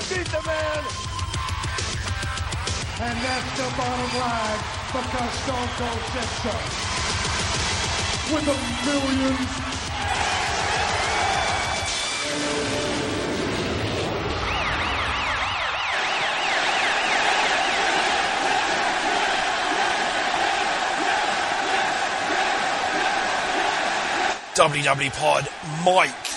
Gotta beat the man. And that's the bottom line because Stone Cold said so. With a million. WW Pod, Mike,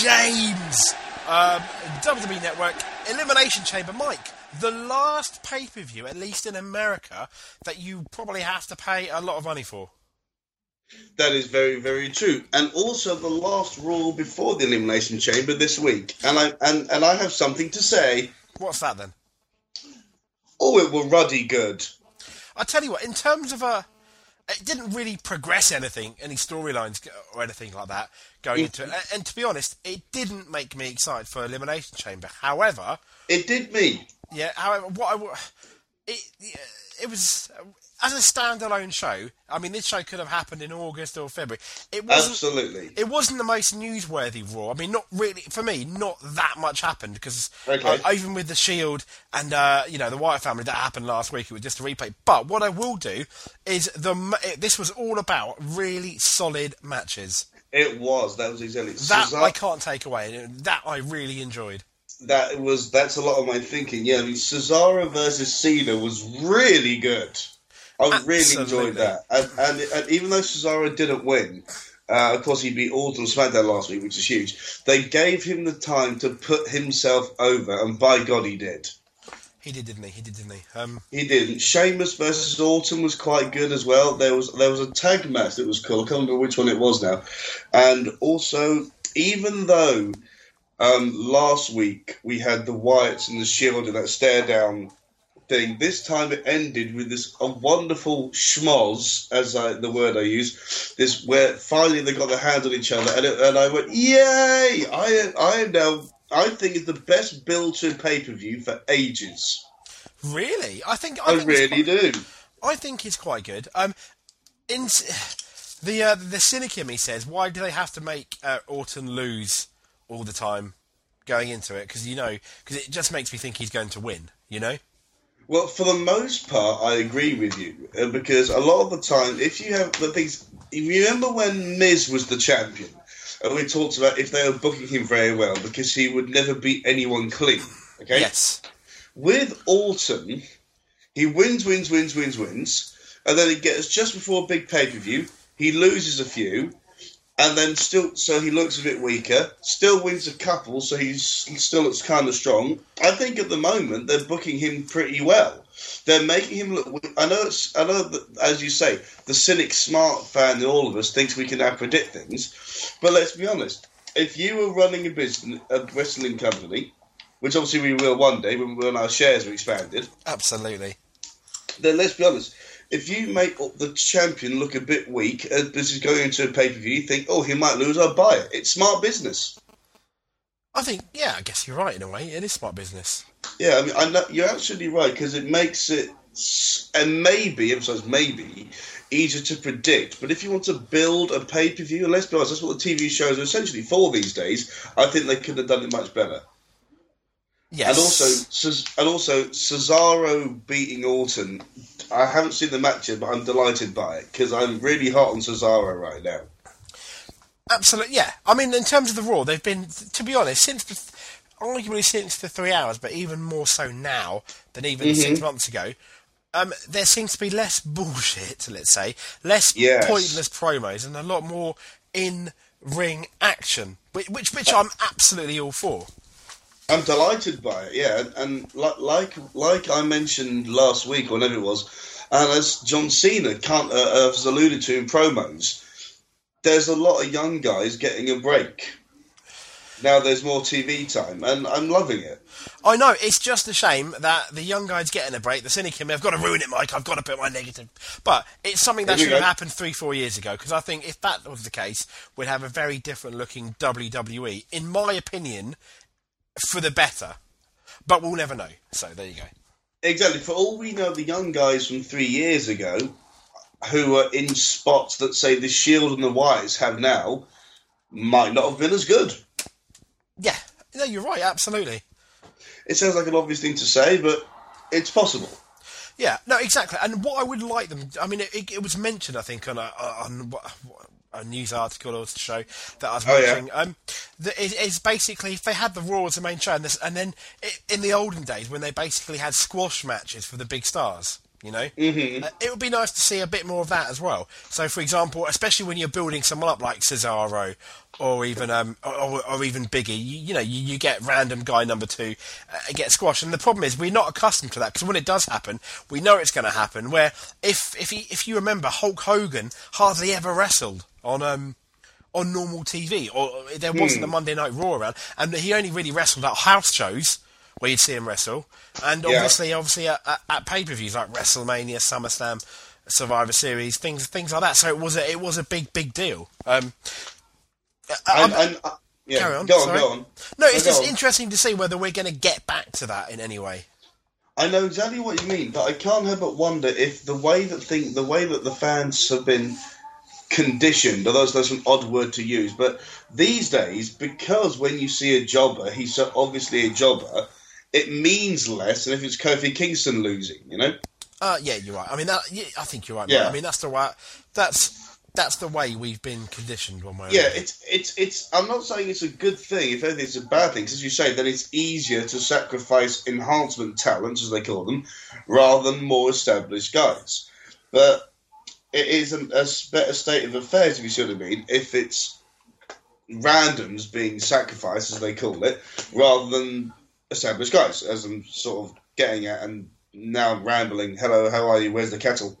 James, um, WWE Network, Elimination Chamber, Mike. The last pay per view, at least in America, that you probably have to pay a lot of money for. That is very, very true. And also the last Raw before the Elimination Chamber this week. And I and, and I have something to say. What's that then? Oh, it were ruddy good. I tell you what, in terms of a, it didn't really progress anything, any storylines or anything like that going into it. And to be honest, it didn't make me excited for Elimination Chamber. However, It did me. yeah. However, what I it it was as a standalone show. I mean, this show could have happened in August or February. It wasn't. Absolutely. It wasn't the most newsworthy Raw. I mean, not really for me. Not that much happened because Okay. uh, even with the Shield and uh, you know the Wyatt family that happened last week, it was just a replay. But what I will do is the it- this was all about really solid matches. It was. That was exactly That Cesar- I can't take away. That I really enjoyed. that was that's a lot of my thinking. Yeah, I mean Cesaro versus Cena was really good. I really Absolutely. enjoyed that. And, and, and even though Cesaro didn't win, uh, of course he beat Orton on SmackDown last week, which is huge. They gave him the time to put himself over, and by God he did. He did, didn't he? He did, didn't he? Um, He did. Sheamus versus Orton was quite good as well. There was there was a tag match that was cool. I can't remember which one it was now. And also, even though um, last week we had the Wyatts and the Shield and that stare down thing, this time it ended with this a wonderful schmoz, as I, the word I use. This where finally they got their hands on each other, and, it, and I went, "Yay! I I am now." I think it's the best build to pay per view for ages. really, I think I, I, think really quite- do. I think it's quite good. Um, in the uh, the cynic in me says, why do they have to make uh, Orton lose all the time going into it? Because you know, because it just makes me think he's going to win. You know, Well, for the most part, I agree with you uh, because a lot of the time, if you have the things, you remember when Miz was the champion, and we talked about if they were booking him very well because he would never beat anyone clean. Okay. yes, With Orton, he wins, wins, wins, wins, wins, and then he gets just before a big pay per view, he loses a few, and then still, so he looks a bit weaker. Still wins a couple, so he's he still looks kind of strong. I think at the moment they're booking him pretty well. They're making him look. I know it's. I know that, as you say, the cynic, smart fan in all of us thinks we can now predict things. But let's be honest. If you were running a business, a wrestling company, which obviously we will one day when, when our shares are expanded, absolutely. then let's be honest. If you make the champion look a bit weak, uh, this is going into a pay per view, you think, oh, he might lose, I'll buy it. It's smart business. I think, yeah, I guess you're right in a way. It is smart business. Yeah, I mean, I know, you're absolutely right because it makes it, and maybe, emphasize maybe, easier to predict. But if you want to build a pay per view, and let's be honest, that's what the TV shows are essentially for these days. I think they could have done it much better. Yes, And also, and also, Cesaro beating Orton. I haven't seen the match yet, but I'm delighted by it because I'm really hot on Cesaro right now. Absolutely, yeah. I mean, in terms of the Raw, they've been, to be honest, since the, arguably since the three hours, but even more so now than even Mm-hmm. six months ago. Um, there seems to be less bullshit, let's say, less Yes. pointless promos, and a lot more in-ring action, which, which, which I'm absolutely all for. I'm delighted by it, yeah. And, and li- like like I mentioned last week, or whenever it was, and as John Cena can't, uh, has alluded to in promos, there's a lot of young guys getting a break. Now there's more TV time, and I'm loving it. I know it's just a shame that the young guy's getting a break. The cynic in me, I've got to ruin it, Mike. I've got to put my negative. But it's something that should have happened three, four years ago. Because I think if that was the case, we'd have a very different looking WWE, in my opinion, for the better. But we'll never know. So there you go. Exactly. For all we know, the young guys from three years ago, who are in spots that say the Shield and the Wyatts have now, might not have been as good. Yeah, no, you're right. Absolutely. It sounds like an obvious thing to say, but it's possible. Yeah, no, exactly. And what I would like them, I mean, it, it was mentioned, I think, on a, on a news article or show that I was Oh, yeah. watching. Um, that is, is basically if they had the Raw as the main show, and, this, and then it, in the olden days when they basically had squash matches for the big stars. You know, mm-hmm. uh, it would be nice to see a bit more of that as well. So, for example, especially when you're building someone up like Cesaro, or even um, or, or even Biggie, you, you know, you, you get random guy number two uh, get squashed, and the problem is we're not accustomed to that because when it does happen, we know it's going to happen. Where if if he, if you remember, Hulk Hogan hardly ever wrestled on um on normal TV, or there wasn't a Monday Night Raw around, and he only really wrestled at house shows where you'd see him wrestle, and Yeah. obviously, obviously at, at, at pay per views like WrestleMania, SummerSlam, Survivor Series, things things like that. So it was a, it was a big big deal. Um, I- And, and, uh, yeah, Carry on, Go on, sorry. go on. no, it's just on. interesting to see whether we're going to get back to that in any way. I know exactly what you mean, but I can't help but wonder if the way that think the way that the fans have been conditioned, although that's an odd word to use, but these days, because when you see a jobber, he's so obviously a jobber, it means less than if it's Kofi Kingston losing, you know? Uh, yeah, you're right. I mean, that, yeah, I think you're right. Yeah. Mate. I mean, that's the way. That's that's the way we've been conditioned one way. Yeah, it's it's it's. I'm not saying it's a good thing. If anything, it's a bad thing. as you say, then it's easier to sacrifice enhancement talents, as they call them, rather than more established guys. But it is a, better state of affairs, if you see what I mean. If it's randoms being sacrificed, as they call it, rather than established guys, as I'm sort of getting at, and now rambling. Hello, how are you? Where's the kettle?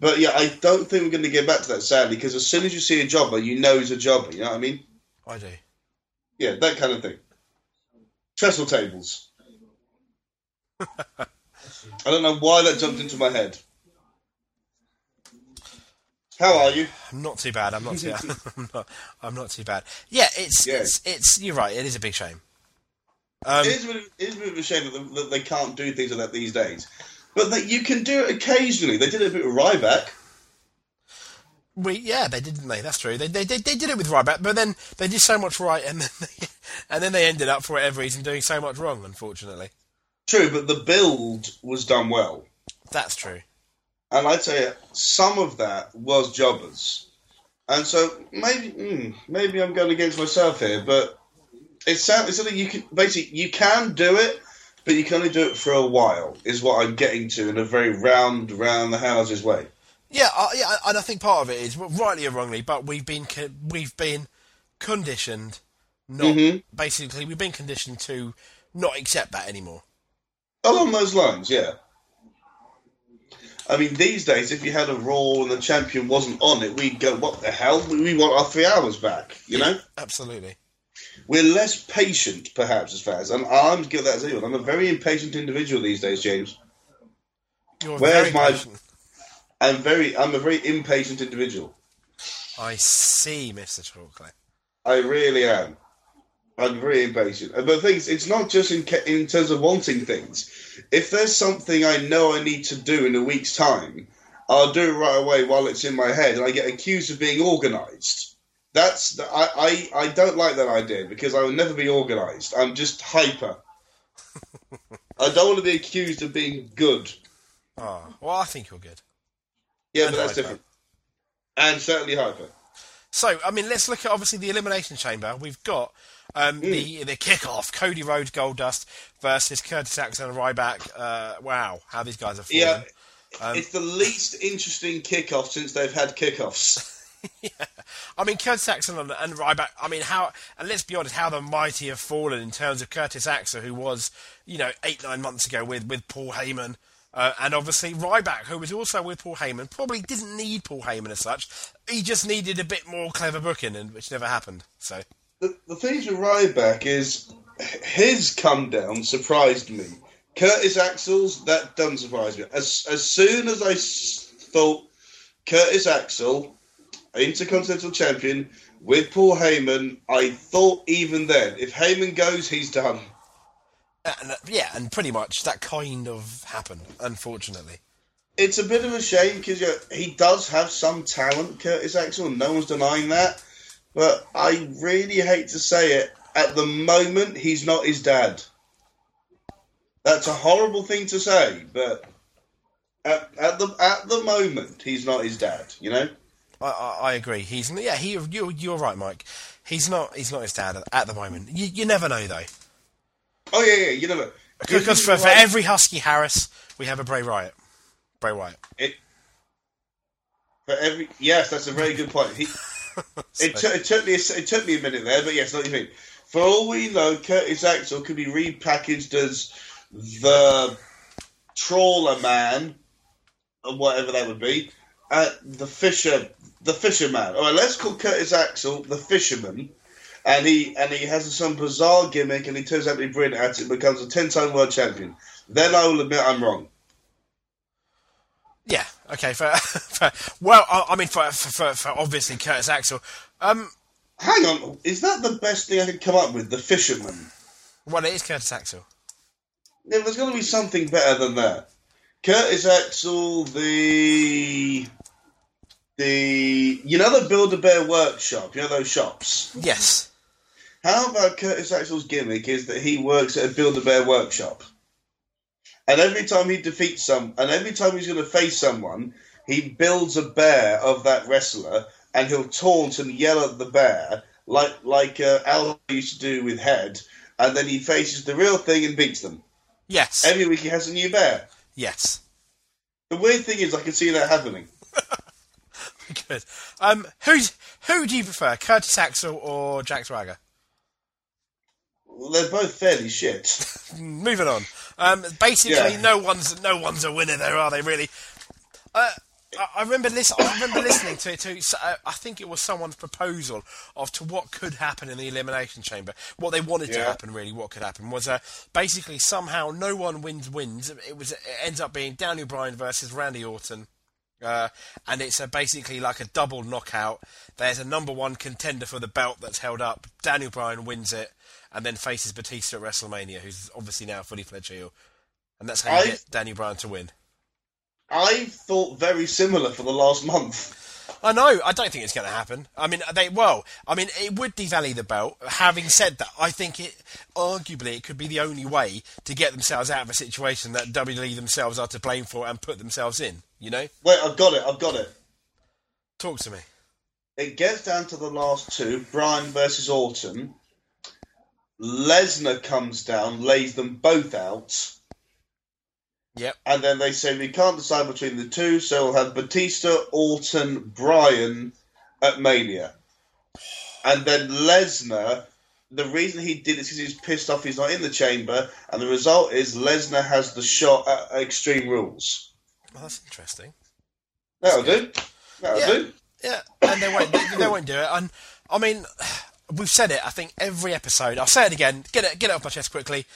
But yeah, I don't think we're going to get back to that sadly, because as soon as you see a jobber, you know he's a jobber. You know what I mean? I do. Yeah, that kind of thing. Trestle tables. I don't know why that jumped into my head. How are you? I'm not too bad. I'm not too. I'm not. I'm not too bad. Yeah, it's Yeah. it's it's. You're right. It is a big shame. Um, it, is a bit, it is a bit of a shame that, they- that they can't do things like that these days. But that you can do it occasionally. They did it a bit with Ryback. we yeah, they did, didn't they? That's true. They they they, they did it with Ryback, but then they did so much right, and then they, and then they ended up for whatever reason doing so much wrong. Unfortunately, True, but the build was done well. that's true. And I'd say some of that was jobbers. And so maybe mm, maybe I'm going against myself here, but it sounds it's something you can basically you can do it, but you can only do it for a while. Is what I'm getting to in a very round round the houses way. Yeah, uh, yeah, and I think part of it is well, rightly or wrongly, but we've been we've been conditioned, not Mhm. basically we've been conditioned to not accept that anymore. Along those lines, yeah. I mean, these days, if you had a Raw and the champion wasn't on it, we'd go, "What the hell? We we want our three hours back." You know. Absolutely. We're less patient, perhaps, as fans. And I'm to give that as anyone. I'm a very impatient individual these days, James. You're Where's very my- patient. I'm very, I'm a very impatient individual. I see, Mister Chocolate. I really am. I'm very impatient. But the thing is, it's not just in ca- in terms of wanting things. If there's something I know I need to do in a week's time, I'll do it right away while it's in my head, and I get accused of being organised. That's the, I, I I don't like that idea because I will never be organised. I'm just hyper. I don't want to be accused of being good. Oh, well, I think you're good. Yeah, And but that's hyper. different. And certainly hyper. So, I mean, let's look at obviously the elimination chamber. We've got um, the the kickoff: Cody Rhodes, Goldust versus Curtis Axel and Ryback. Uh, wow, how these guys are falling. Yeah, it's the least interesting kickoff since they've had kickoffs. I mean, Curtis Axel and, and Ryback. I mean, how and let's be honest, how the mighty have fallen in terms of Curtis Axel, who was you know eight nine months ago with with Paul Heyman. Uh, and obviously Ryback, who was also with Paul Heyman, probably didn't need Paul Heyman as such. He just needed a bit more clever booking, and which never happened. So The, the thing with Ryback is his come down surprised me. Curtis Axel's that doesn't surprise me. As as soon as I thought Curtis Axel, Intercontinental Champion with Paul Heyman, I thought even then, if Heyman goes, he's done. And, uh, yeah, and pretty much that kind of happened, unfortunately. It's a bit of a shame because you know, he does have some talent, Curtis Axel, and no one's denying that. But I really hate to say it. At the moment, he's not his dad. That's a horrible thing to say, but at, at the at the moment, he's not his dad. You know. I, I, I agree. He's yeah. He you're, you're right, Mike. He's not. He's not his dad at, at the moment. You, you never know though. Oh yeah, yeah. You never. Because for, for every Husky Harris, we have a Bray Wyatt. Bray Wyatt. It, for every yes, that's a very good point. He, it, t- it took me a, it took me a minute there, but yes, not you mean. For all we know, Curtis Axel could be repackaged as the trawler man, or whatever that would be, uh, the fisher, the fisherman. All right, let's call Curtis Axel the fisherman, and he and he has some bizarre gimmick, and he turns out to be brilliant at it, and becomes a ten-time world champion. Then I will admit I'm wrong. Yeah. Okay. For, for well, I, I mean, for, for for obviously Curtis Axel. Um, Hang on, is that the best thing I could come up with? The fisherman. well, it is Curtis Axel. Yeah, there's got to be something better than that. Curtis Axel, the the you know the Build a Bear workshop, you know those shops. Yes. How about Curtis Axel's gimmick is that he works at a Build a Bear workshop, and every time he defeats some, and every time he's going to face someone, he builds a bear of that wrestler, and he'll taunt and yell at the bear like like uh, Al used to do with Head, and then he faces the real thing and beats them. Yes. Every week he has a new bear. yes. The weird thing is, I can see that happening. Good. Um, who's who do you prefer, Curtis Axel or Jack Swagger? Well, they're both fairly shit. Moving on. Um, basically, Yeah. no one's no one's a winner there, are they? Really? Uh, I, I remember listen, I remember listening to to uh, I think it was someone's proposal of to what could happen in the elimination chamber. What they wanted to happen, really, what could happen was uh, basically somehow no one wins wins. It was it ends up being Daniel Bryan versus Randy Orton. Uh, and it's uh, basically like a double knockout. There's a number one contender for the belt that's held up. Daniel Bryan wins it, and then faces Batista at WrestleMania, who's obviously now a fully fledged heel. And that's how you I- get Daniel Bryan to win. I thought very similar for the last month. I know. I don't think it's going to happen. I mean, they well. I mean, it would devalue the belt. Having said that, I think it arguably it could be the only way to get themselves out of a situation that WWE themselves are to blame for and put themselves in. You know, Wait, I've got it. I've got it. talk to me. It gets down to the last two: Bryan versus Orton. Lesnar comes down, lays them both out, Yep. and then they say we can't decide between the two, so we'll have Batista, Orton, Bryan at Mania, and then Lesnar. The reason he did it is he's pissed off he's not in the chamber, and the result is Lesnar has the shot at Extreme Rules. Well, that's interesting. That'll do. That'll Yeah. do. Yeah, and they won't. They, they won't do it. And I mean, we've said it. I think every episode. I'll say it again. Get it. Get it off my chest quickly.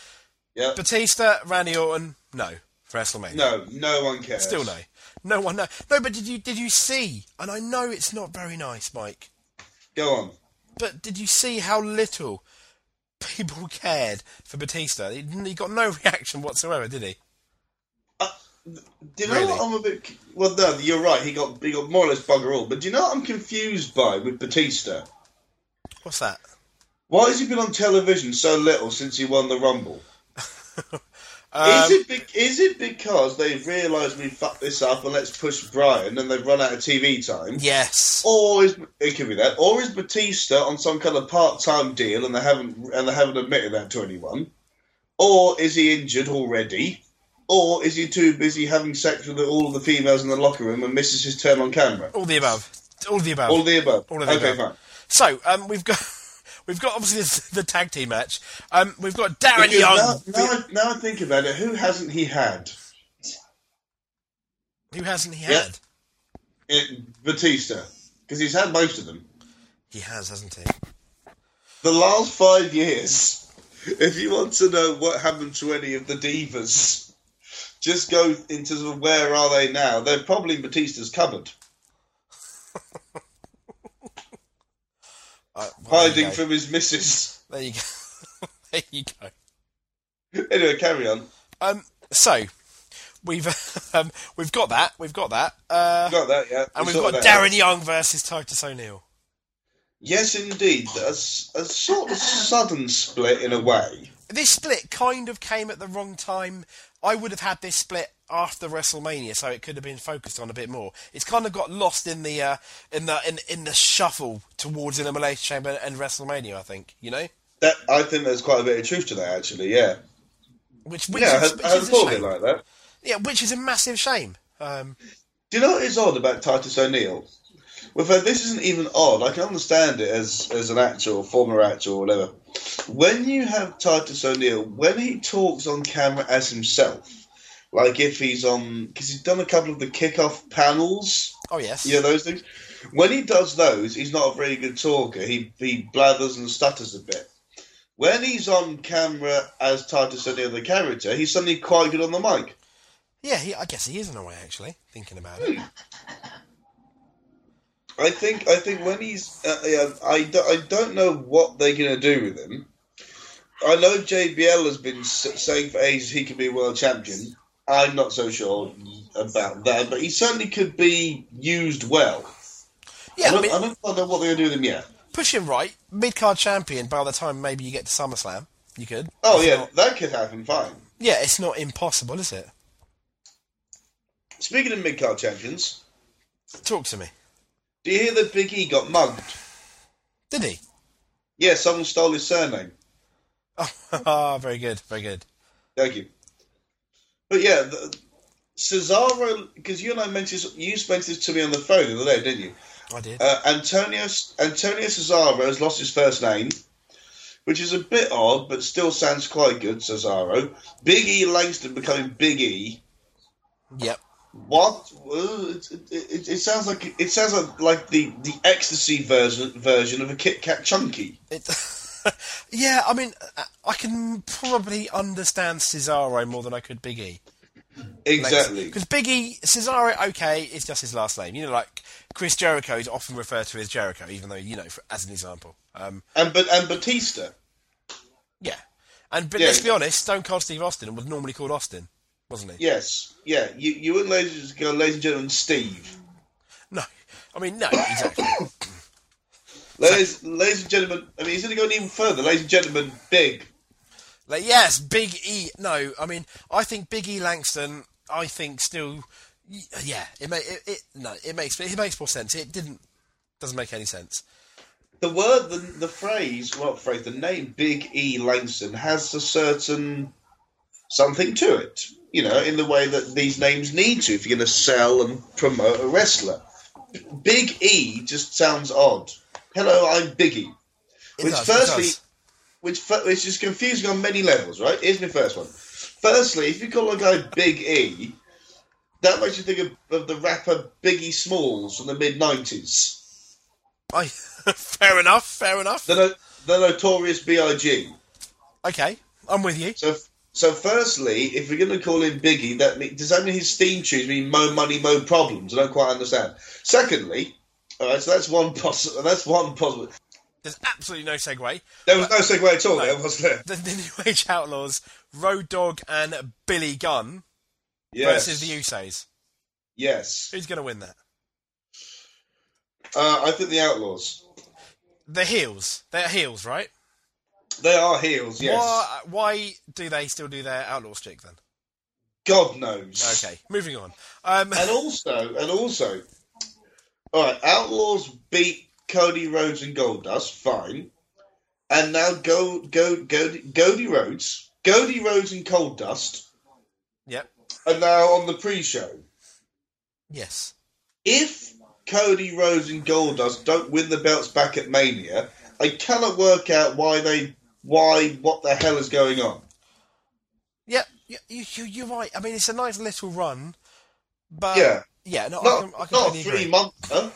Yeah. Batista, Randy Orton. No, for WrestleMania. No, no one cares. Still no. No one. No. No. But did you did you see? And I know it's not very nice, Mike. Go on. But did you see how little people cared for Batista? He, he got no reaction whatsoever, did he? Uh, do you know Really? what I'm a bit? Well, no, you're right. He got he got more or less bugger all. But do you know what I'm confused by with Batista? What's that? Why has he been on television so little since he won the Rumble? Um, is it be- is it because they've realised we fucked this up and let's push Bryan and they've run out of TV time? Yes. Or is it could be that? Or is Batista on some kind of part time deal and they haven't and they haven't admitted that to anyone? Or is he injured already? Or is he too busy having sex with all of the females in the locker room and misses his turn on camera? All the above. All the above. All the above. All of the okay, above. fine. So um, we've got we've got obviously this, the tag team match. Um, we've got Darren Because Young. now, now, I, now I think about it, who hasn't he had? Who hasn't he Yeah. had? It, Batista. Because he's had most of them. He has, hasn't he? The last five years, if you want to know what happened to any of the divas, just go into the where are they now? They're probably in Batista's cupboard, Uh, well, there you hiding from his missus. There you go. there you go. Anyway, carry on. Um, so we've um, we've got that. We've got that. Uh, Got that, yeah. and We we've got. Darren Young versus Titus O'Neil. Yes, indeed. A, a sort of sudden split in a way. this split kind of came at the wrong time. I would have had this split after WrestleMania, so it could have been focused on a bit more. It's kind of got lost in the uh, in the in, in the shuffle towards Elimination Chamber and WrestleMania. I think you know, That I think there's quite a bit of truth to that, actually. Yeah, which which yeah, is, which I is a thought it shame. like that. Yeah, which is a massive shame. Um, Do you know what is odd about Titus O'Neil? Well, this isn't even odd. I can understand it as as an actor or former actor or whatever. When you have Titus O'Neil, when he talks on camera as himself, like if he's on, because he's done a couple of the kickoff panels, oh yes, you know those things. When he does those, he's not a very good talker. He he blathers and stutters a bit. When he's on camera as Titus the other character, he's suddenly quite good on the mic. yeah. He, I guess he is in a way actually thinking about it. I think I think when he's uh, yeah, I, do, I don't know what they're going to do with him. I know JBL has been saying for ages he could be a world champion. I'm not so sure about that, but he certainly could be used well. Yeah, I I don't, mean, I don't know what they're going to do with him yet. push him right, mid card champion. By the time maybe you get to SummerSlam, you could. Oh It's yeah, not- that could happen. Fine. yeah. It's not impossible, is it? Speaking of mid card champions, Talk to me. do you hear that Big E got mugged? Did he? Yeah, someone stole his surname. Oh, very good, very good. Thank you. But yeah, the, Cesaro, because you and I mentioned you mentioned this to me on the phone the other day, didn't you? I did. Uh, Antonio Antonio Cesaro has lost his first name, which is a bit odd, but still sounds quite good. Cesaro, Big E Langston becoming Big E. yep. What? It, it, it sounds like it sounds like, like the, the ecstasy version version of a Kit Kat Chunky. It, yeah, I mean, I can probably understand Cesaro more than I could Big E. Exactly. Because Big E, Cesaro, okay, it's just his last name. You know, like Chris Jericho is often referred to as Jericho, even though, you know, for, as an example. Um, And but and Batista. yeah. And but Yeah. let's be honest, Stone Cold Steve Austin was normally called Austin, wasn't he? Yes. Yeah. You you wouldn't ladies ladies and gentlemen, Steve. No. I mean, no, exactly. Ladies, ladies and gentlemen, I mean, he's going to go even further. Ladies and gentlemen, big. Like, yes, Big E. No, I mean, I think Big E Langston. I think still, yeah, it may it, it no, it makes it makes more sense. It didn't doesn't make any sense. The word, the, the phrase, well, phrase, the name Big E Langston has a certain something to it. You know, in the way that these names need to if you're going to sell and promote a wrestler. Big E just sounds odd. Hello, I'm Biggie. Which, does, firstly, which, which is confusing on many levels, right? Here's my first one. Firstly, if you call a guy Big E, that makes you think of, of the rapper Biggie Smalls from the mid 90s. I fair enough, fair enough. The, no, the notorious B.I.G. Okay, I'm with you. So, so firstly, if we're going to call him Biggie, that mean, does that mean his theme tunes mean "Mo Money, Mo Problems"? I don't quite understand. Secondly, all right, so that's one possible. That's one possible. There's absolutely no segue. There was no segue at all. There was there. The, the New Age Outlaws, Road Dog and Billy Gunn Yes. versus the Usos. Yes. Who's going to win that? Uh, I think the Outlaws. The heels. They're heels, right? They are heels. Yes. Why, why do they still do their outlaw stick then? God knows. Okay, moving on. Um, And also, and also, all right. Outlaws beat Cody Rhodes and Goldust. Fine. And now go go go Cody Rhodes, Cody Rhodes and Goldust yep. are now on the pre-show. Yes. if Cody Rhodes and Goldust don't win the belts back at Mania, I cannot work out why they why what the hell is going on. Yeah, you, you, you- you're right. I mean, it's a nice little run, but Yeah. Yeah, no, I Not, can, I not completely three months. Huh?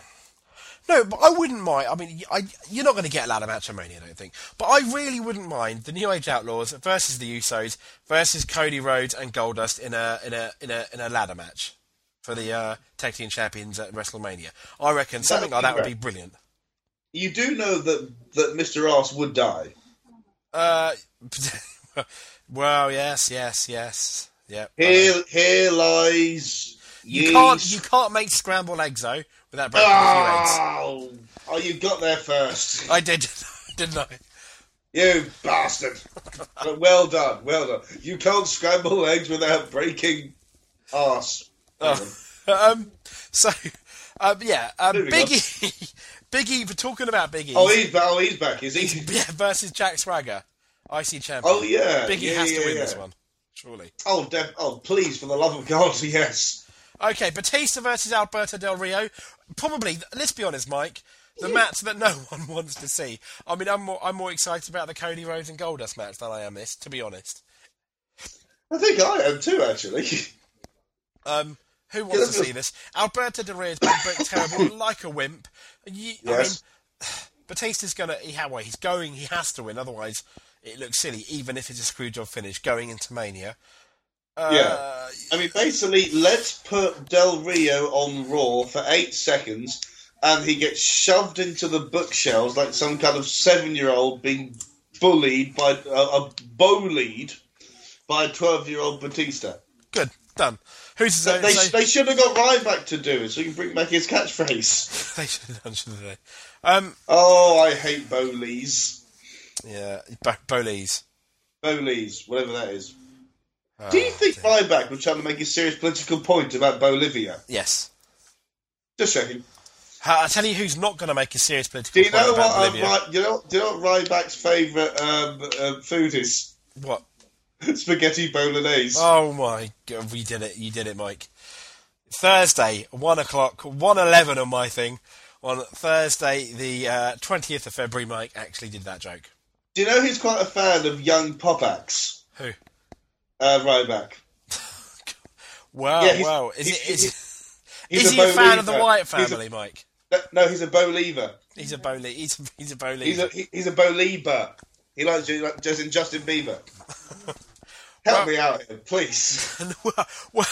No, but I wouldn't mind. I mean, I, you're not going to get a ladder match at Mania, I don't think. But I really wouldn't mind the New Age Outlaws versus the Usos versus Cody Rhodes and Goldust in a in a in a in a ladder match for the uh, tag team champions at WrestleMania. I reckon something like that would be brilliant. You do know that that Mr. Ass would die. Uh, well, yes, yes, yes, yeah. I. Here, here lies. You ye's- can't you can't make scrambled eggs though without breaking a few eggs. Oh, oh, you got there first. I did, didn't I? You bastard! But well done, well done. You can't scramble eggs without breaking arse. Oh, um, so, um, yeah, um, Biggie, Biggie. We're talking about Biggie. Oh, he's back. Oh, he's back. Is he? yeah, versus Jack Swagger, IC champion. Oh, yeah. Biggie Yeah, has yeah, to win yeah. this one, surely. Oh, def- oh, please, for the love of God, yes. Okay, Batista versus Alberto Del Rio. Probably, let's be honest, Mike. The match that no one wants to see. I mean, I'm more, I'm more excited about the Cody Rhodes and Goldust match than I am this, to be honest. I think I am too, actually. Um, who wants to let's- see this? Alberto Del Rio's been booked terrible, like a wimp. You, I mean, Yes. Batista's gonna. He, how he's going. He has to win. Otherwise, it looks silly. Even if it's a screwjob finish going into Mania. Uh, Yeah. I mean, basically, let's put Del Rio on Raw for eight seconds, and he gets shoved into the bookshelves like some kind of seven-year-old being bullied by uh, a bullied by a twelve-year-old Batista. Good. Done. Who's they, so- they should have got Ryback to do it, so he can bring back his catchphrase. they should have done, shouldn't they? Um, Oh, I hate Bowleys. yeah, Bo- Bowleys. Bowleys, whatever that is. Do you Oh, think dear. Ryback was trying to make a serious political point about Bolivia? Yes. Just checking. I tell you who's not going to make a serious political Do you point know about what? Um, Bolivia. You know? Do you know what Ryback's favourite um, uh, food is? What? Spaghetti bolognese. Oh my god, we did it. You did it, Mike. Thursday, 1 o'clock, 111 on my thing. On Thursday, the uh, 20th of February, Mike actually did that joke. Do you know he's quite a fan of young pop acts? Who? Uh, back. Wow, Yeah, wow. Is, he's- it, is, he's- He's is he a fan of the. Wyatt He's a- family, Mike? no, he's a believer. He's a bowler. He's a, he's a bowler. He's a he- he's a believer. He likes he just in Justin Bieber. Help Well- me out here, please. well, well,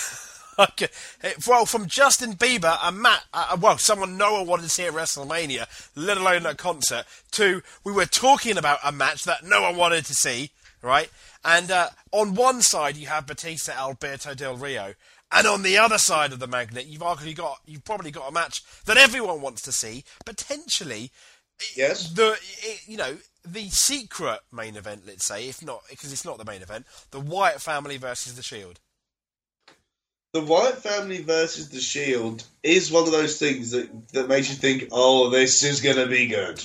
okay. Well, from Justin Bieber and Matt, uh, well, someone no one wanted to see at WrestleMania, let alone at a concert, to we were talking about a match that no one wanted to see, right? And uh, on one side you have Batista, Alberto Del Rio, and on the other side of the magnet you've arguably got you've probably got a match that everyone wants to see, potentially. Yes. The you know the secret main event, let's say, if not because it's not the main event, the Wyatt family versus the Shield. The Wyatt family versus the Shield is one of those things that, that makes you think, oh, this is going to be good.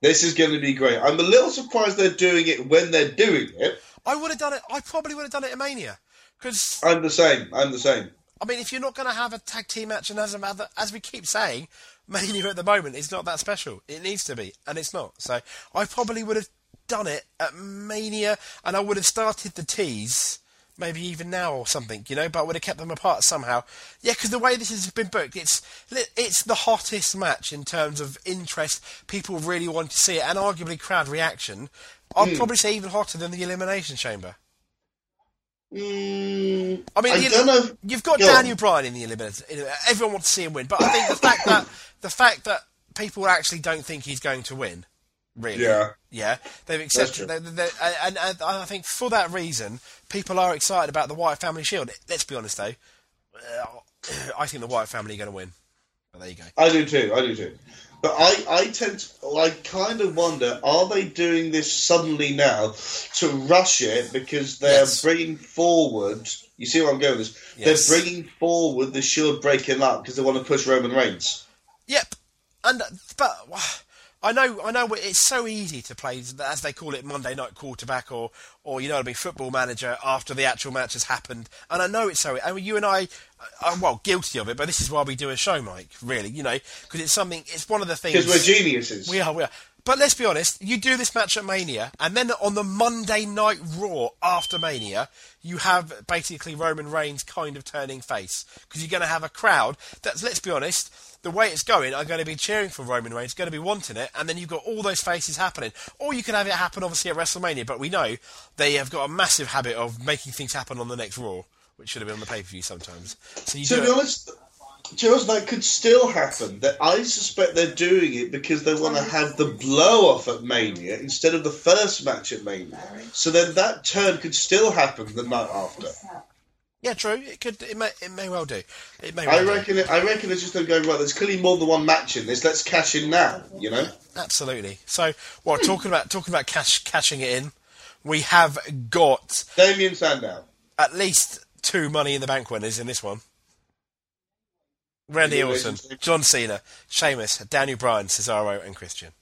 This is going to be great. I'm a little surprised they're doing it when they're doing it. I would have done it. I probably would have done it at Mania because I'm the same. I'm the same. I mean, if you're not going to have a tag team match, and as as we keep saying, Mania at the moment is not that special. It needs to be, and it's not. So I probably would have done it at Mania, and I would have started the tease. Maybe even now or something, you know, but I would have kept them apart somehow. Yeah, because the way this has been booked, it's it's the hottest match in terms of interest. People really want to see it, and arguably crowd reaction. I'd probably say even hotter than the Elimination Chamber. Mm, I mean, I you know. You've got Go Daniel on. Bryan in the eliminator. Everyone wants to see him win, but I think the fact that the fact that people actually don't think he's going to win, really, Yeah. yeah, they've accepted. They, they, and, and I think for that reason, people are excited about the Wyatt Family Shield. Let's be honest, though, uh, I think the Wyatt family are going to win. But there you go. I do too. I do too. But I, I tend to, I kind of wonder, are they doing this suddenly now to rush it because they're Yes. bringing forward, you see where I'm going with this? Yes. They're bringing forward the Shield breaking up because they want to push Roman Reigns. Yep, and but I know I know it's so easy to play as they call it Monday night quarterback or or you know I mean football manager after the actual match has happened, and I know it's so. And you and I uh, are well guilty of it, but this is why we do a show, Mike. Really, you know, because it's something. It's one of the things Because we're geniuses. we are, we are. But let's be honest, you do this match at Mania, and then on the Monday Night Raw after Mania, you have basically Roman Reigns kind of turning face. Because you're going to have a crowd that's, let's be honest, the way it's going, are going to be cheering for Roman Reigns, going to be wanting it, and then you've got all those faces happening. Or you can have it happen, obviously, at WrestleMania, but we know they have got a massive habit of making things happen on the next Raw, which should have been on the pay per view sometimes. So you to be it- honest, Charles, that could still happen. That I suspect they're doing it because they want to have the blow off at Mania instead of the first match at Mania. So then that turn could still happen the night after. Yeah, true. It could. It may. It may well do. It may. Well I do. reckon. It, I reckon it's just going to go right. There's clearly more than one match in this. Let's cash in now. You know. Absolutely. So, well, talking about talking about cash cashing it in, we have got Damien Sandow. at least two Money in the Bank winners in this one. Randy Orton, John Cena, Sheamus, Daniel Bryan, Cesaro, and Christian.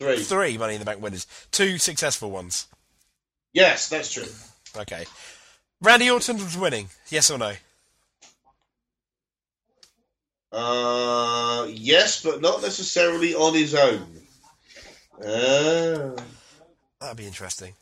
Three. Three Money in the Bank winners. Two successful ones. Yes, that's true. Okay. Randy Orton was winning. Yes or no? Uh, yes, but not necessarily on his own. Uh, That'd be interesting.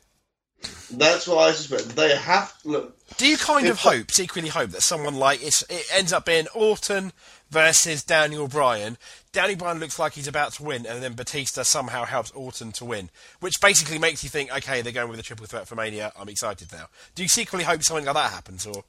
that's what I suspect. They have look. Do you kind of hope, secretly hope, that someone like it's, it ends up being Orton versus Daniel Bryan? Daniel Bryan looks like he's about to win, and then Batista somehow helps Orton to win, which basically makes you think, okay, they're going with a triple threat for Mania. I'm excited now. Do you secretly hope something like that happens, or?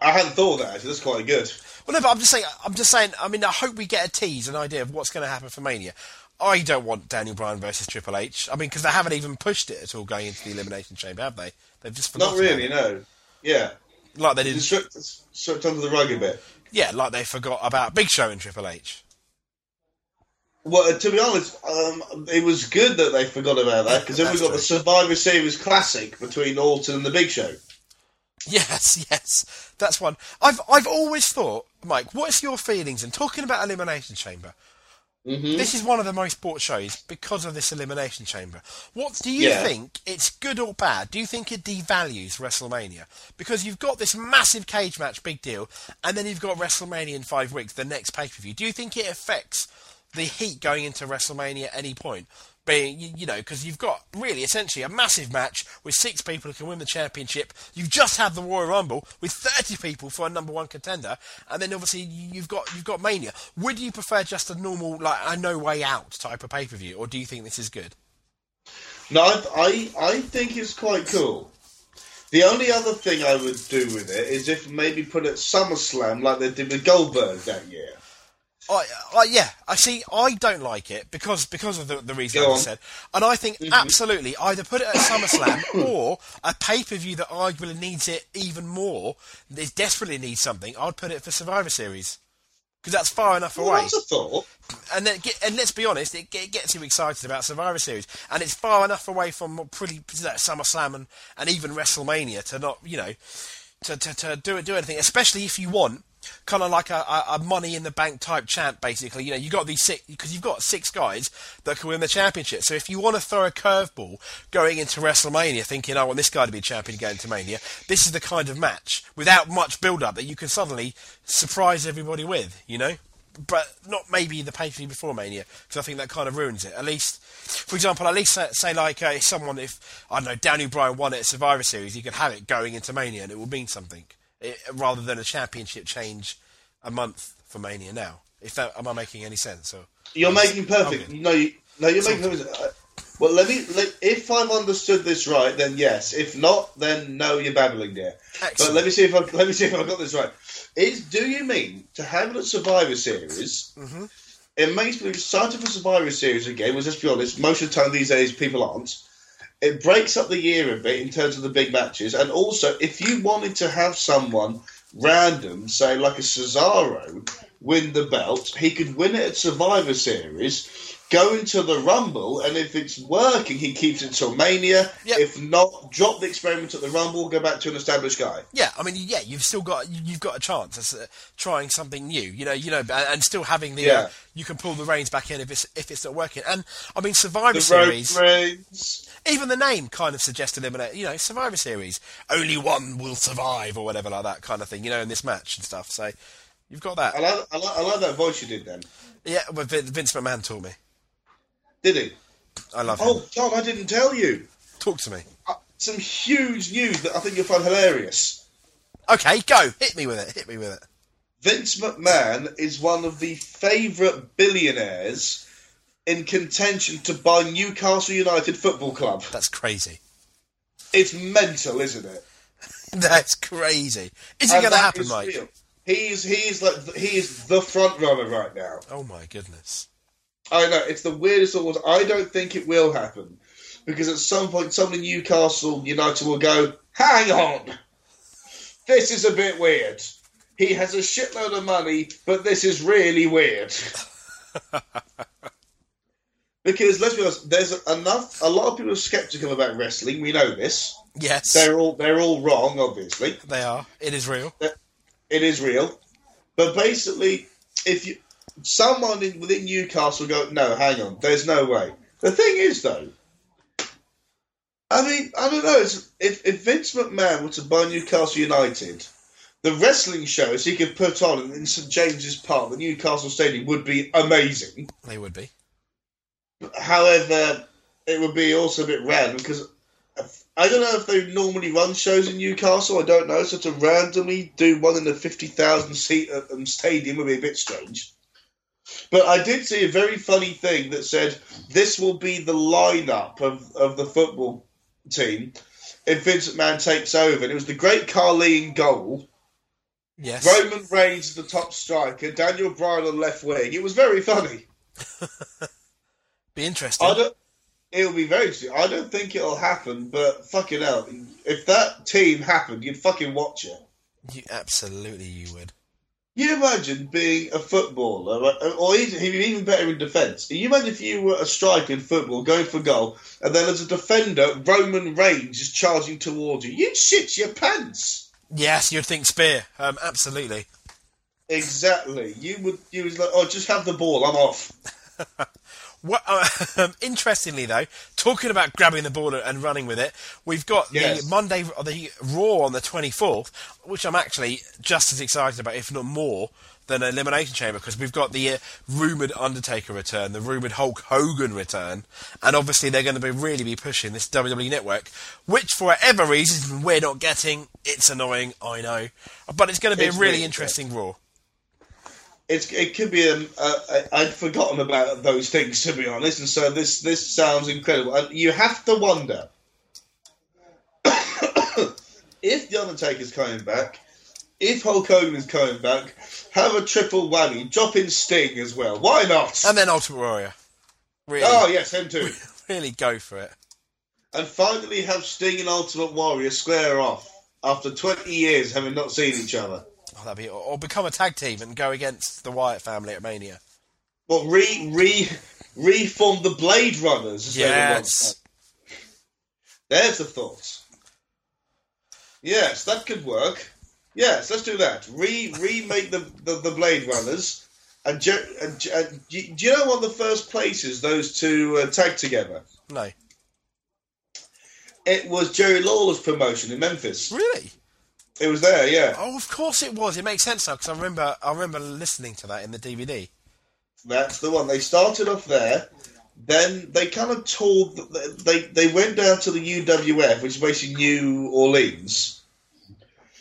I hadn't thought of that. Actually, that's quite good. Well, no, but I'm just saying. I'm just saying. I mean, I hope we get a tease, an idea of what's going to happen for Mania. I don't want Daniel Bryan versus Triple H. I mean, because they haven't even pushed it at all going into the Elimination Chamber, have they? They've just Not really, no. Yeah, Like they did. it's swept, swept under the rug a bit. Yeah, like they forgot about Big Show and Triple H. Well, uh, to be honest, um, it was good that they forgot about that because then we got true. the Survivor Series Classic between Orton and the Big Show. Yes, yes, that's one. I've I've always thought, Mike. What is your feelings? in talking about Elimination Chamber, Mm-hmm. this is one of the most bought shows because of this Elimination Chamber. What do you Yeah. think? It's good or bad? Do you think it devalues WrestleMania because you've got this massive cage match, big deal, and then you've got WrestleMania in five weeks, the next pay per view? Do you think it affects the heat going into WrestleMania at any point? Being, you, know, because you've got really essentially a massive match with six people who can win the championship. You've just had the Royal Rumble with 30 people for a number one contender, and then obviously you- you've got you've got Mania. Would you prefer just a normal, like a no way out type of pay per view, or do you think this is good? No, I, I, think it's quite cool. The only other thing I would do with it is if maybe put it SummerSlam like they did with Goldberg that year. I, I, yeah, I see. I don't like it because because of the, the reason I said, and I think mm-hmm. absolutely either put it at SummerSlam or a pay per view that arguably needs it even more. It desperately needs something. I'd put it for Survivor Series because that's far enough Well, away. that's a thought. And then, and let's be honest, it, it gets you excited about Survivor Series, and it's far enough away from pretty that SummerSlam and, and even WrestleMania to not, you know, to to, to do it do anything. Especially if you want kind of like a, a, Money in the Bank type champ, basically. You know, you got these six because you've got six guys that can win the championship. So if you want to throw a curveball going into WrestleMania, thinking I want this guy to be champion going to Mania, this is the kind of match without much build up that you can suddenly surprise everybody with. You know but not maybe the pay per view before Mania because I think that kind of ruins it. At least, for example, at least say, say like uh, someone, if I don't know, Daniel Bryan won it at Survivor Series, you could have it going into Mania and it will mean something it, rather than a championship change a month for Mania now. If that am I making any sense? Or You're making perfect. No, you, no, you're making perfect. Uh, Well, let me. Let, if I've understood this right, then yes. If not, then no, you're babbling there. But let me see if I let me see if I got this right. Is do you mean to have at Survivor Series? Mhm. It makes me excited for Survivor Series again. Well, let's be honest. Most of the time these days, people aren't. It breaks up the year a bit in terms of the big matches, and also if you wanted to have someone random, say like a Cesaro, win the belt, he could win it at Survivor Series, go into the Rumble, and if it's working, he keeps it till Mania. Yep. If not, drop the experiment at the Rumble, go back to an established guy. Yeah, I mean, yeah, you've still got you've got a chance at uh, trying something new, you know, you know, and, still having the uh, you can pull the reins back in if it's if it's not working. And I mean, Survivor The Series. Even the name kind of suggests eliminate, you know, Survivor Series. Only one will survive, or whatever like that kind of thing, you know, in this match and stuff. So you've got that. I like, I, like, I like that voice you did then. Yeah, but Vince McMahon taught me. Did he? I love him. Oh, John, I didn't tell you. Talk to me. Uh, Some huge news that I think you'll find hilarious. Okay, go. Hit me with it. Hit me with it. Vince McMahon is one of the favourite billionaires in contention to buy Newcastle United Football Club. That's crazy. It's mental, isn't it? That's crazy. Is it going to happen, Mike? real. He's he's like he is the front runner right now. Oh my goodness. I know it's the weirdest of all. I don't think it will happen because at some point, someone in Newcastle United will go, "Hang on, this is a bit weird. He has a shitload of money, but this is really weird. because let's be honest, there's enough. A lot of people are skeptical about wrestling. We know this. Yes, They're all they're all wrong, obviously. they are. It is real. It is real, but basically, if you someone in, within Newcastle go, no, hang on, there's no way. The thing is, though, I mean, I don't know. It's, if if Vince McMahon were to buy Newcastle United, the wrestling shows he could put on in St James's Park, the Newcastle Stadium, would be amazing. They would be. However, it would be also a bit random because I don't know if they normally run shows in Newcastle. I don't know. So to randomly do one in a fifty thousand seat um, stadium would be a bit strange. But I did see a very funny thing that said this will be the lineup of, of the football team if Vince McMahon takes over. And it was the great Khali in goal, Yes. Roman Reigns the top striker, Daniel Bryan on left wing. It was very funny. Be interesting. I don't. It'll be very interesting. I don't think it'll happen, but fucking hell, if that team happened, you'd fucking watch it. You, absolutely, you would. You imagine being a footballer, or even, even better in defence. You imagine if you were a striker in football, going for goal, and then as a defender, Roman Reigns is charging towards you. You'd shit your pants. Yes, you'd think spear. Um, absolutely. Exactly. You would. You was like, oh, just have the ball. I'm off. What, uh, um, interestingly, though, talking about grabbing the ball and running with it, we've got Yes. the Monday, the Raw on the 24th, which I'm actually just as excited about, if not more, than Elimination Chamber, because we've got the uh, rumoured Undertaker return, the rumoured Hulk Hogan return, and obviously they're going to be really be pushing this WWE Network, which for whatever reason we're not getting. It's annoying, I know, but it's going to be It's a really really interesting Raw. It's, it could be. Um, uh, I- I'd forgotten about those things to be honest, and so this this sounds incredible. And you have to wonder if the Undertaker's coming back, if Hulk Hogan is coming back, have a triple whammy, drop in Sting as well. Why not? And then Ultimate Warrior. Really, oh yes, him too. really go for it. and finally have Sting and Ultimate Warrior square off after twenty years having not seen each other. Oh, that'd be, or, become a tag team and go against the Wyatt family at Mania. Well, re re reform the Blade Runners. As they were once Yes. There's the thought. Yes, that could work. Yes, let's do that. Re remake the, the, the Blade Runners. And, and, and do you do you know what the first places those two uh, tagged together? No. It was Jerry Lawler's promotion in Memphis. Really? It was there, yeah. Oh, of course it was. It makes sense now because I remember. I remember listening to that in the DVD. That's the one. They started off there. Then they kind of toured. They they went down to the UWF, which is basically New Orleans.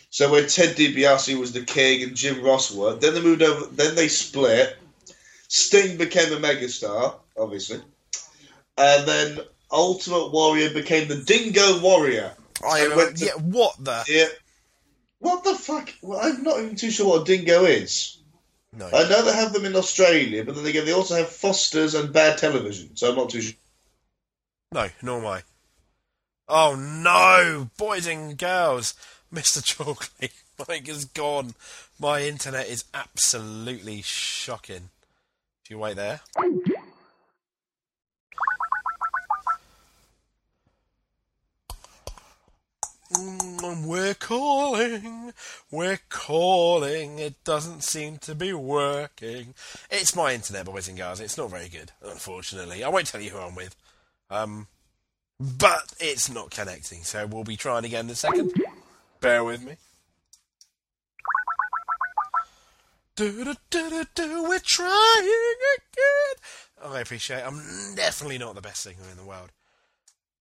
So where Ted DiBiase was the king and Jim Ross were. Then they moved over. Then they split. Sting became a megastar, obviously, and then Ultimate Warrior became the Dingo Warrior. I went to- yeah. What the? Yeah. What the fuck? Well, I'm not even too sure what a dingo is. No. I know they have them in Australia, but then again, they also have Fosters and bad television, so I'm not too sure. No. Nor am I. Oh no, boys and girls, Mr. Chalkley, Mike is gone. My internet is absolutely shocking. If you wait there. We're calling, we're calling. It doesn't seem to be working. It's my internet, boys and girls. It's not very good, unfortunately. I won't tell you who I'm with. Um, but it's not connecting, so we'll be trying again in a second. Bear with me. Do, do, do, do, do, we're trying again. I appreciate. I'm definitely not the best singer in the world.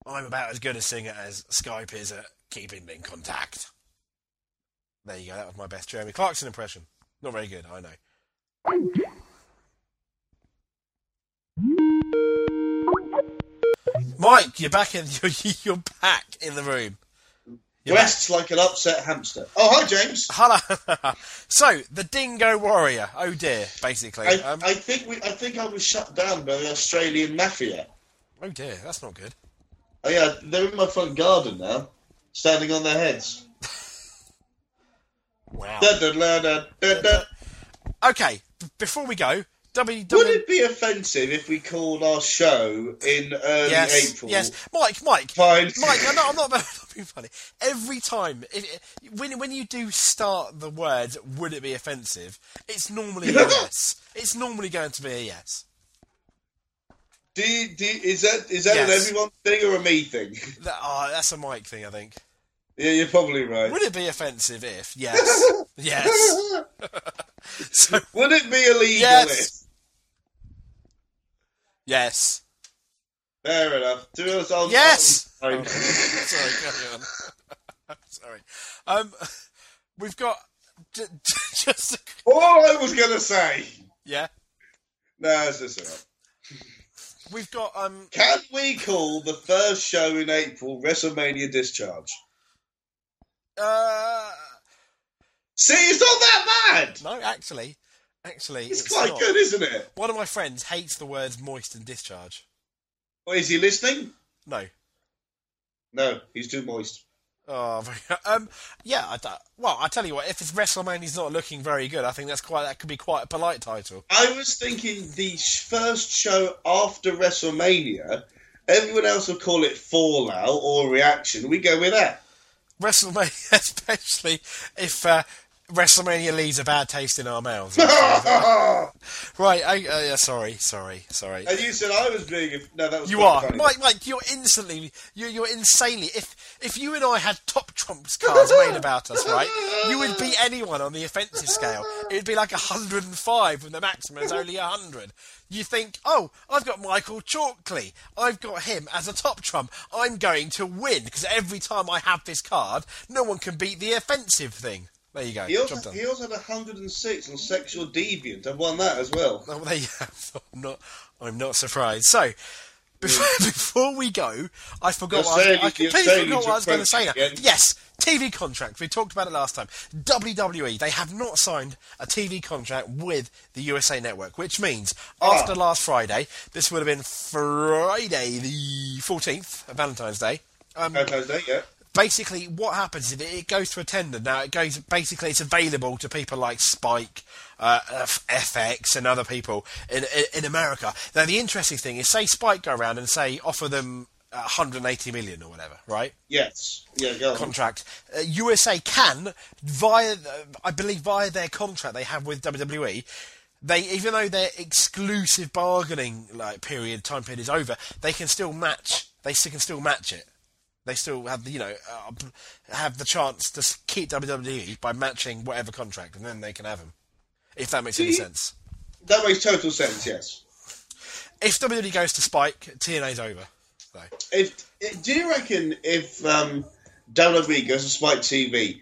I'm about as good a singer as Skype is at keeping in contact. There you go. That was my best Jeremy Clarkson impression. Not very good, I know. Mike, you're back in. You're, you're back in the room. You're back. Like an upset hamster. Oh, hi, James. Hello. so the Dingo Warrior. Oh dear, basically. I, Um, I think we, I think I was shut down by the Australian mafia. oh dear, that's not good. Oh yeah, they're in my front garden now, standing on their heads. Da. Okay, b- before we go, W. Would it be offensive if we called our show in early yes, April? yes, Mike, Mike, Fine. Mike. I'm not, I'm not, being funny. Every time, if, when when you do start the word, would it be offensive? It's normally a yes. It's normally going to be a yes. Do you, do you- is that is that an everyone thing or a me thing? That, oh, that's a Mike thing, I think. yeah, you're probably right. Would it be offensive if? Yes. yes. So, Would it be illegal? Yes. if- yes. Fair enough. To be honest, I'll, Yes! I'll- Oh, sorry, carry on. sorry. Um, we've got j- j- just. All I was going to say. Yeah. No, it's just enough. We've got. um. Can we call the first show in April WrestleMania Discharge? Uh, See, it's not that bad. no, actually. Actually. It's, it's quite not. good, isn't it? One of my friends hates the words moist and discharge. Or is he listening? No. No, he's too moist. Oh, um, yeah. I, well, I tell you what. If it's WrestleMania's not looking very good, I think that's quite. That could be quite a polite title. I was thinking the first show after WrestleMania, everyone else will call it Fallout or Reaction. We go with that. WrestleMania, especially if uh, WrestleMania leaves a bad taste in our mouths. right. I, uh, yeah, sorry. Sorry. Sorry. And you said I was being. No, that was You are, funny. Mike. Mike, you're instantly, you're, you're insanely. If if you and I had top trumps cards made about us, right, you would beat anyone on the offensive scale. It would be like 105 when the maximum is only 100. You think, oh, I've got Michael Chalkley. I've got him as a top trump. I'm going to win because every time I have this card, no one can beat the offensive thing. There you go. He also, he also had 106 on Sexual Deviant. I've won that as well. Oh, there you have. I'm not. I'm not surprised. So, before, before we go, I forgot. What I, was, I completely forgot what I was going to say. Now. Again. Yes, TV contract. We talked about it last time. WWE. They have not signed a TV contract with the USA Network, which means Ah. after last Friday, this would have been Friday the 14th, Valentine's Day. Um, Valentine's Day, yeah. Basically what happens is it, goes to a tender. Now it goes basically it's available to people like spike uh, fx and other people in, in in america. Now the interesting thing is say spike go around and say offer them uh, 180 million or whatever right? Yes. Yeah, go on. contract. Uh, usa can via the- i believe via their contract they have with wwe they even though their exclusive bargaining like period time period is over they can still match they can still match it they still have the you know uh, have the chance to keep WWE by matching whatever contract, and then they can have him. If that makes any sense. That makes total sense, yes. If WWE goes to Spike, TNA's over. So, If, if- do you reckon if um, WWE goes to Spike TV,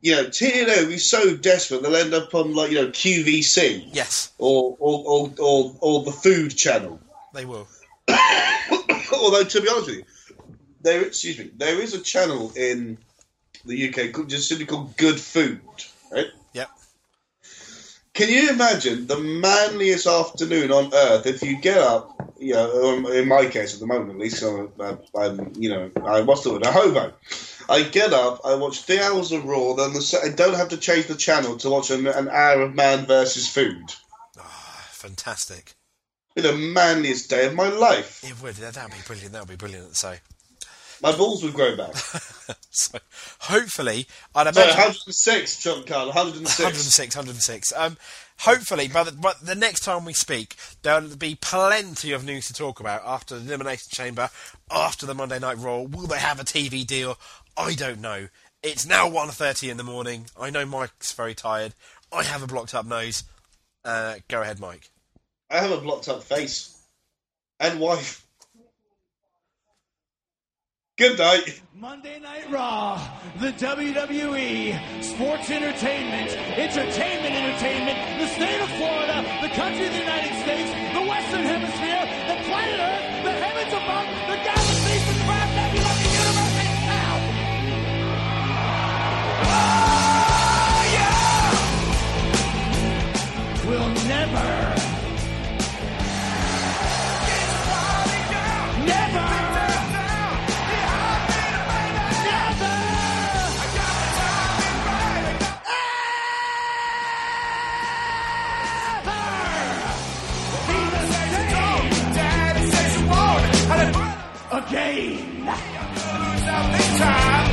you know, TNA will be so desperate they'll end up on like you know QVC yes, or or or, or, or the Food Channel. they will. Although to be honest with you, there excuse me, there is a channel in the UK called, just simply called Good Food, right? Yep. Can you imagine the manliest afternoon on earth if you get up, you know, um, in my case at the moment at least, so, uh, I'm, you know, I what's the word, a hobo. I get up, I watch three hours of Raw, then the, I don't have to change the channel to watch an, an hour of Man versus Food. Fantastic. It's the manliest day of my life. It would. That would be brilliant. That would be brilliant. So, My balls would grow back. so hopefully, I'd So imagine 106, John Carl, 106. 106, 106. Um, hopefully, by the, but the next time we speak, there'll be plenty of news to talk about after the Elimination Chamber, after the Monday Night Raw. Will they have a TV deal? I don't know. It's now 1.30 in the morning. I know Mike's very tired. I have a blocked up nose. Uh, go ahead, Mike. I have a blocked up face. And wife. Good night. Monday Night Raw, the WWE Sports Entertainment, Entertainment Entertainment, the state of Florida, the country of the United States, the Western Hemisphere, the planet Earth, the heavens above, Time.